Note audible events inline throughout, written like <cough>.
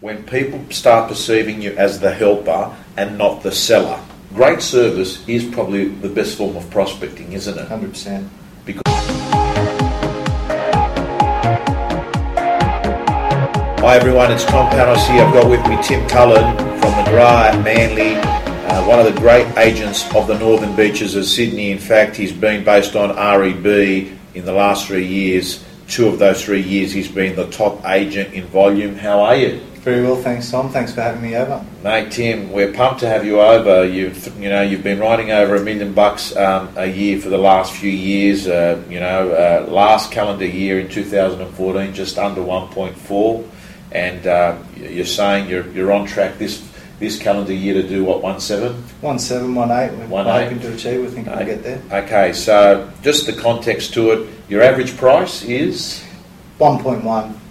when people start perceiving you as the helper and not the seller. Great service is probably the best form of prospecting, isn't it? 100%. Hi everyone, it's Tom Panos here. I've got with me Tim Cullen from McGrath at Manly, uh, one of the great agents of the Northern Beaches of Sydney. In fact, he's been based on REB in the last three years. Two of those three years, he's been the top agent in volume. How are you? Very well, thanks, Tom. Thanks for having me over. Mate, Tim, we're pumped to have you over. You've, you know, you've been writing over a million bucks um, a year for the last few years. Uh, you know, uh, last calendar year in 2014, just under 1.4, and uh, you're saying you're you're on track this this calendar year to do what 1.7. 1718, we're One eight. hoping to achieve. We think we'll get there. Okay, so just the context to it. Your average price is 1.1.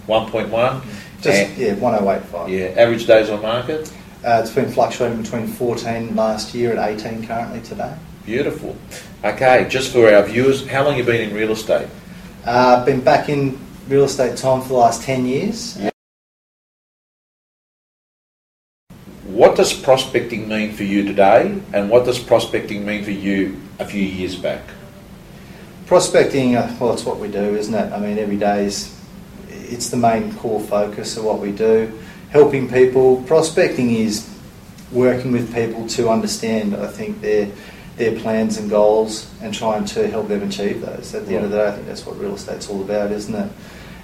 1.1. Just, and, yeah, 1085. yeah, average days on market. Uh, it's been fluctuating between 14 last year and 18 currently today. Beautiful. Okay, just for our viewers, how long you been in real estate? I've uh, been back in real estate time for the last 10 years. Yeah. What does prospecting mean for you today, and what does prospecting mean for you a few years back? Prospecting, uh, well, it's what we do, isn't it? I mean, every day is, it's the main core focus of what we do. Helping people. Prospecting is working with people to understand, I think, their their plans and goals and trying to help them achieve those. At the end of the day, I think that's what real estate's all about, isn't it?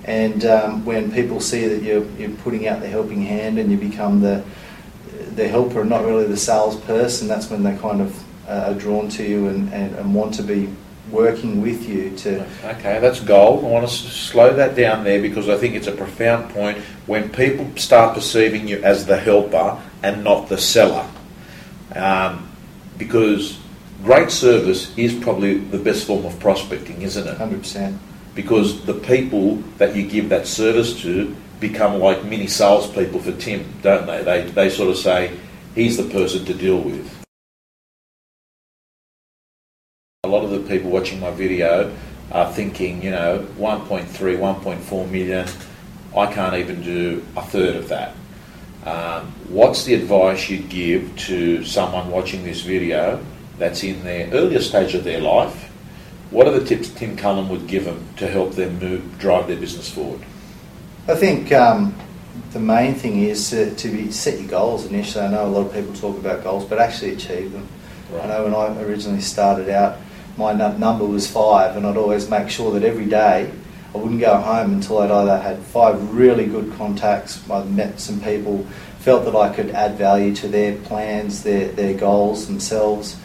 And um, when people see that you're, you're putting out the helping hand and you become the the helper and not really the salesperson, that's when they kind of uh, are drawn to you and, and, and want to be working with you to Okay, that's gold. I want to slow that down there because I think it's a profound point. When people start perceiving you as the helper and not the seller, um, because great service is probably the best form of prospecting, isn't it? 100%. because the people that you give that service to become like mini salespeople for Tim, don't they? They, they sort of say, he's the person to deal with. A lot of the people watching my video are thinking, you know, 1.3, 1.4 million, I can't even do a third of that. Um, what's the advice you'd give to someone watching this video that's in their earlier stage of their life what are the tips Tim Cullen would give them to help them move, drive their business forward? I think um, the main thing is to, to be, set your goals initially. I know a lot of people talk about goals, but actually achieve them. I know when I originally started out, my num- number was five, and I'd always make sure that every day I wouldn't go home until I'd either had five really good contacts, I'd met some people, felt that I could add value to their plans, their, their goals themselves.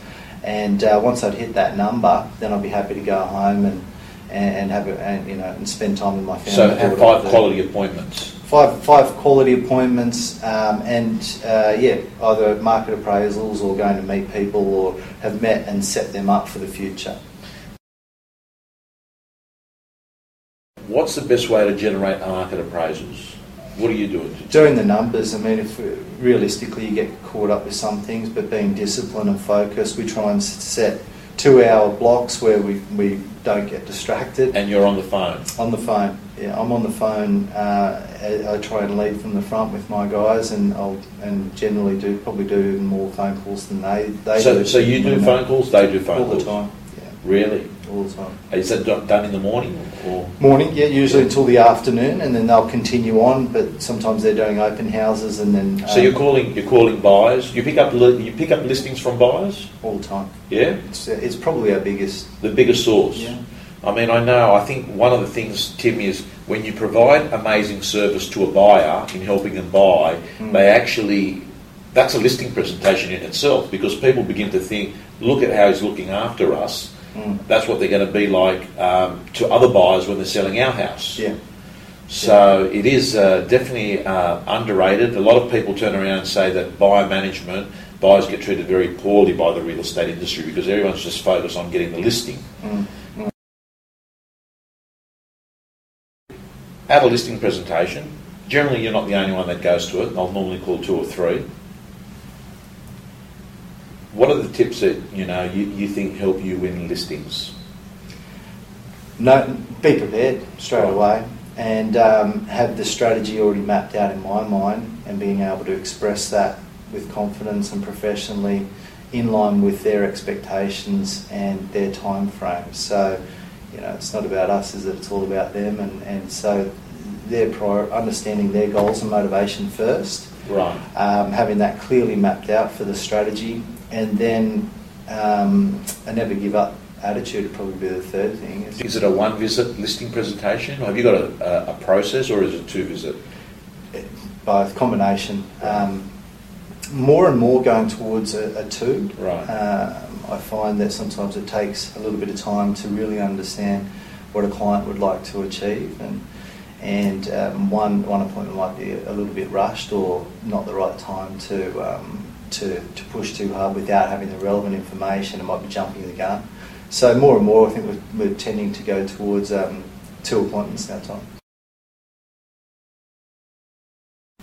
And uh, once I'd hit that number, then I'd be happy to go home and, and, have a, and you know and spend time with my family. So have five quality appointments. Five five quality appointments um, and uh, yeah either market appraisals or going to meet people or have met and set them up for the future What's the best way to generate market appraisals? What are you doing? doing the numbers I mean if realistically you get caught up with some things but being disciplined and focused we try and set two hour blocks where we, we don't get distracted And you're on the phone. on the phone yeah I'm on the phone uh, I, I try and lead from the front with my guys and I'll and generally do probably do even more phone calls than they, they So, do so you do phone calls, they do phone all calls? All the time yeah Really? all the time. Is that done in the morning or? Morning, yeah, usually until the afternoon, and then they'll continue on. But sometimes they're doing open houses, and then So you're um, calling you're calling buyers. You pick up li- you pick up listings from buyers. all the time. Yeah, It's, it's probably our biggest. the biggest source. Yeah. I mean, I know. I think one of the things, Tim, is when you provide amazing service to a buyer in helping them buy, Mm. they actually that's a listing presentation in itself because people begin to think, look at how he's looking after us. Mm. That's what they're going to be like um, to other buyers when they're selling our house. Yeah, So it is uh, definitely uh, underrated. A lot of people turn around and say that buyer management, buyers get treated very poorly by the real estate industry because everyone's just focused on getting the listing. Mm. At a listing presentation, generally you're not the only one that goes to it. I'll normally call two or three. What are the tips that you know you, you think help you win listings? no, be prepared straight away, and um, have the strategy already mapped out in my mind. and being able to express that with confidence and professionally in line with their expectations and their time frames. So, you know, it's not about us, is it? It's all about them, and, and so their prior, understanding their goals and motivation first, Right. um, having that clearly mapped out for the strategy, and then um, a never give up attitude would probably be the third thing. Is it a one visit listing presentation? Have you got a, a, a process or is it two visit? both combination. Um, more and more going towards a, a two. Right. Um, I find that sometimes it takes a little bit of time to really understand what a client would like to achieve, and and um, one one appointment might be a little bit rushed or not the right time to um, to to push too hard without having the relevant information. It might be jumping the gun. So more and more, I think we're, we're tending to go towards um, two appointments now, Tom.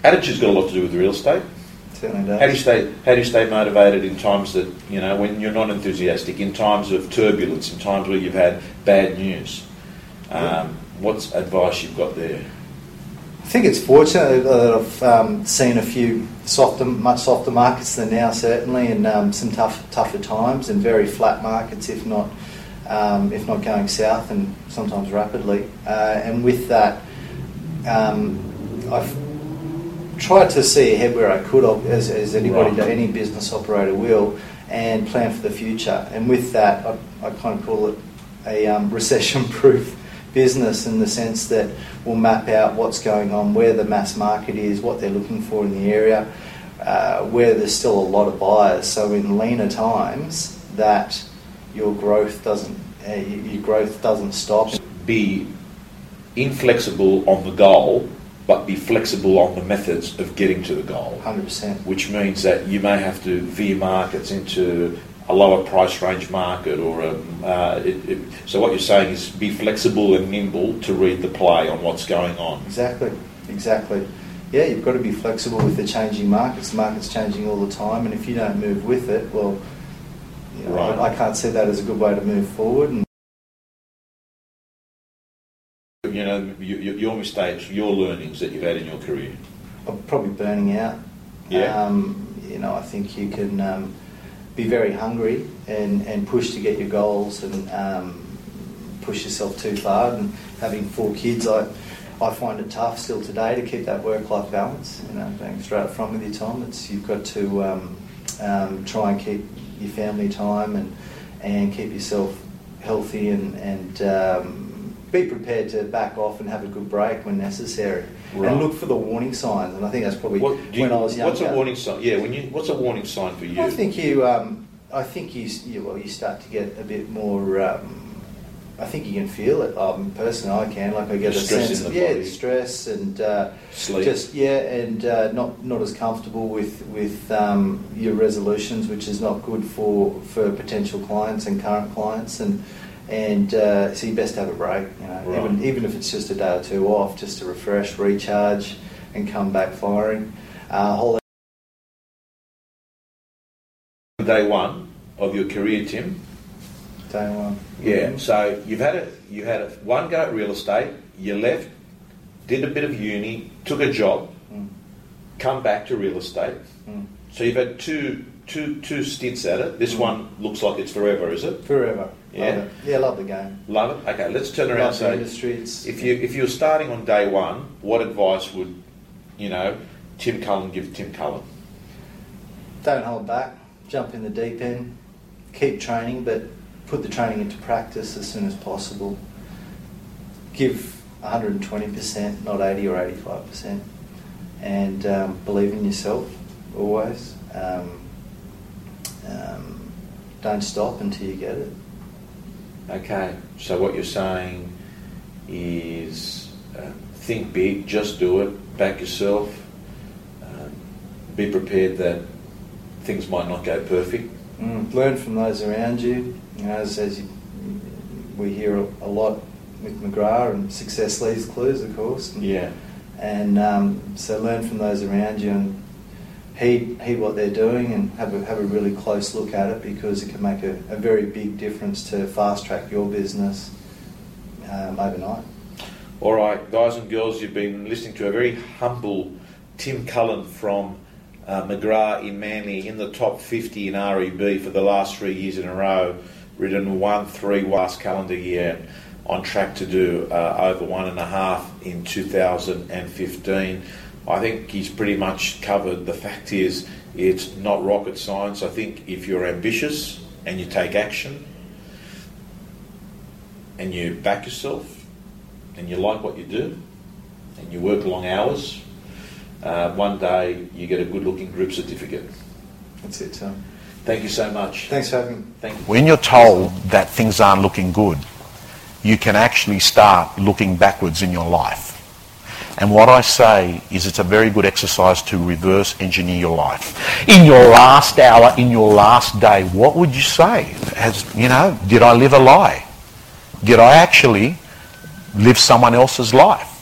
Attitude's got a lot to do with real estate. Certainly does. How do you stay How do you stay motivated in times that you know when you're not enthusiastic, in times of turbulence, in times where you've had bad news? Um, what's advice you've got there? I think it's fortunate that I've um, seen a few softer, much softer markets than now, certainly, and um, some tough, tougher times, and very flat markets, if not, um, if not going south, and sometimes rapidly. Uh, and with that, um, I've tried to see ahead where I could, as, as anybody, Right. any business operator will, and plan for the future. And with that, I, I kind of call it a um, <laughs> recession-proof business in the sense that we'll map out what's going on, where the mass market is, what they're looking for in the area, uh, where there's still a lot of buyers. So in leaner times, that your growth doesn't uh, your growth doesn't stop. Be inflexible on the goal, but be flexible on the methods of getting to the goal. Hundred percent. which means that you may have to veer markets into a lower price range market or a, uh, it, it, so what you're saying is be flexible and nimble to read the play on what's going on. Exactly, exactly. Yeah, you've got to be flexible with the changing markets. The market's changing all the time, and if you don't move with it, well, you know, Right. I, I can't see that as a good way to move forward. And You know, you, you, your mistakes, your learnings that you've had in your career. I'm probably burning out. Yeah. Um, you know, I think you can um, be very hungry and, and push to get your goals and um, push yourself too far. And having four kids, I, I find it tough still today to keep that work-life balance. You know, being straight up front with you, Tom, it's you've got to um, um, try and keep your family time and and keep yourself healthy and and um, be prepared to back off and have a good break when necessary. Right. And look for the warning signs. And I think that's probably What, you- when I was younger. what's a warning sign? Yeah, when you what's a warning sign for you? I think you, um, I think you, you, well, you start to get a bit more. Um, I think you can feel it. Um, personally, I can. Like I get The a sense of the yeah, body. stress and uh, Sleep. just yeah, and uh, not not as comfortable with with um, your resolutions, which is not good for for potential clients and current clients, and and uh, so you best have a break. You know, Right. even even if it's just a day or two off, just to refresh, recharge, and come back firing. Uh, holiday Day one of your career, Tim. day one. Yeah. So you've had a you had a, one go at real estate. You left, did a bit of uni, took a job, Mm. come back to real estate. Mm. So you've had two two two stints at it. This Mm. one looks like it's forever, is it? Forever. Yeah. Love. Yeah, love the game. Love it. Okay, let's turn around and Love the say, industry. If you if you're starting on day one, what advice would you know Tim Cullen give Tim Cullen? don't hold back, jump in the deep end, keep training, but put the training into practice as soon as possible. Give 120%, not 80 or 85%, and um, believe in yourself always. Um, um, don't stop until you get it. Okay, so what you're saying is uh, think big, just do it, back yourself, um, be prepared that things might not go perfect. Mm, learn from those around you. You know, as, as you, we hear a, a lot with McGrath and success leaves clues, of course. And, Yeah, and um, so learn from those around you and heed, heed what they're doing and have a, have a really close look at it because it can make a, a very big difference to fast track your business um, overnight. All right, guys and girls, you've been listening to a very humble Tim Cullen from uh, McGrath in Manly in the top 50 in REB for the last three years in a row, ridden one, three last calendar year, on track to do uh, over one and a half in 2015. I think he's pretty much covered. The fact is, it's not rocket science. I think if you're ambitious and you take action and you back yourself and you like what you do and you work long hours, uh, one day you get a good looking group certificate. That's it, Tom. Thank you so much. Thanks for having me. Thank you. When you're told that things aren't looking good, you can actually start looking backwards in your life. And what I say is it's a very good exercise to reverse engineer your life. In your last hour, in your last day, what would you say? As, you know, did I live a lie? Did I actually live someone else's life?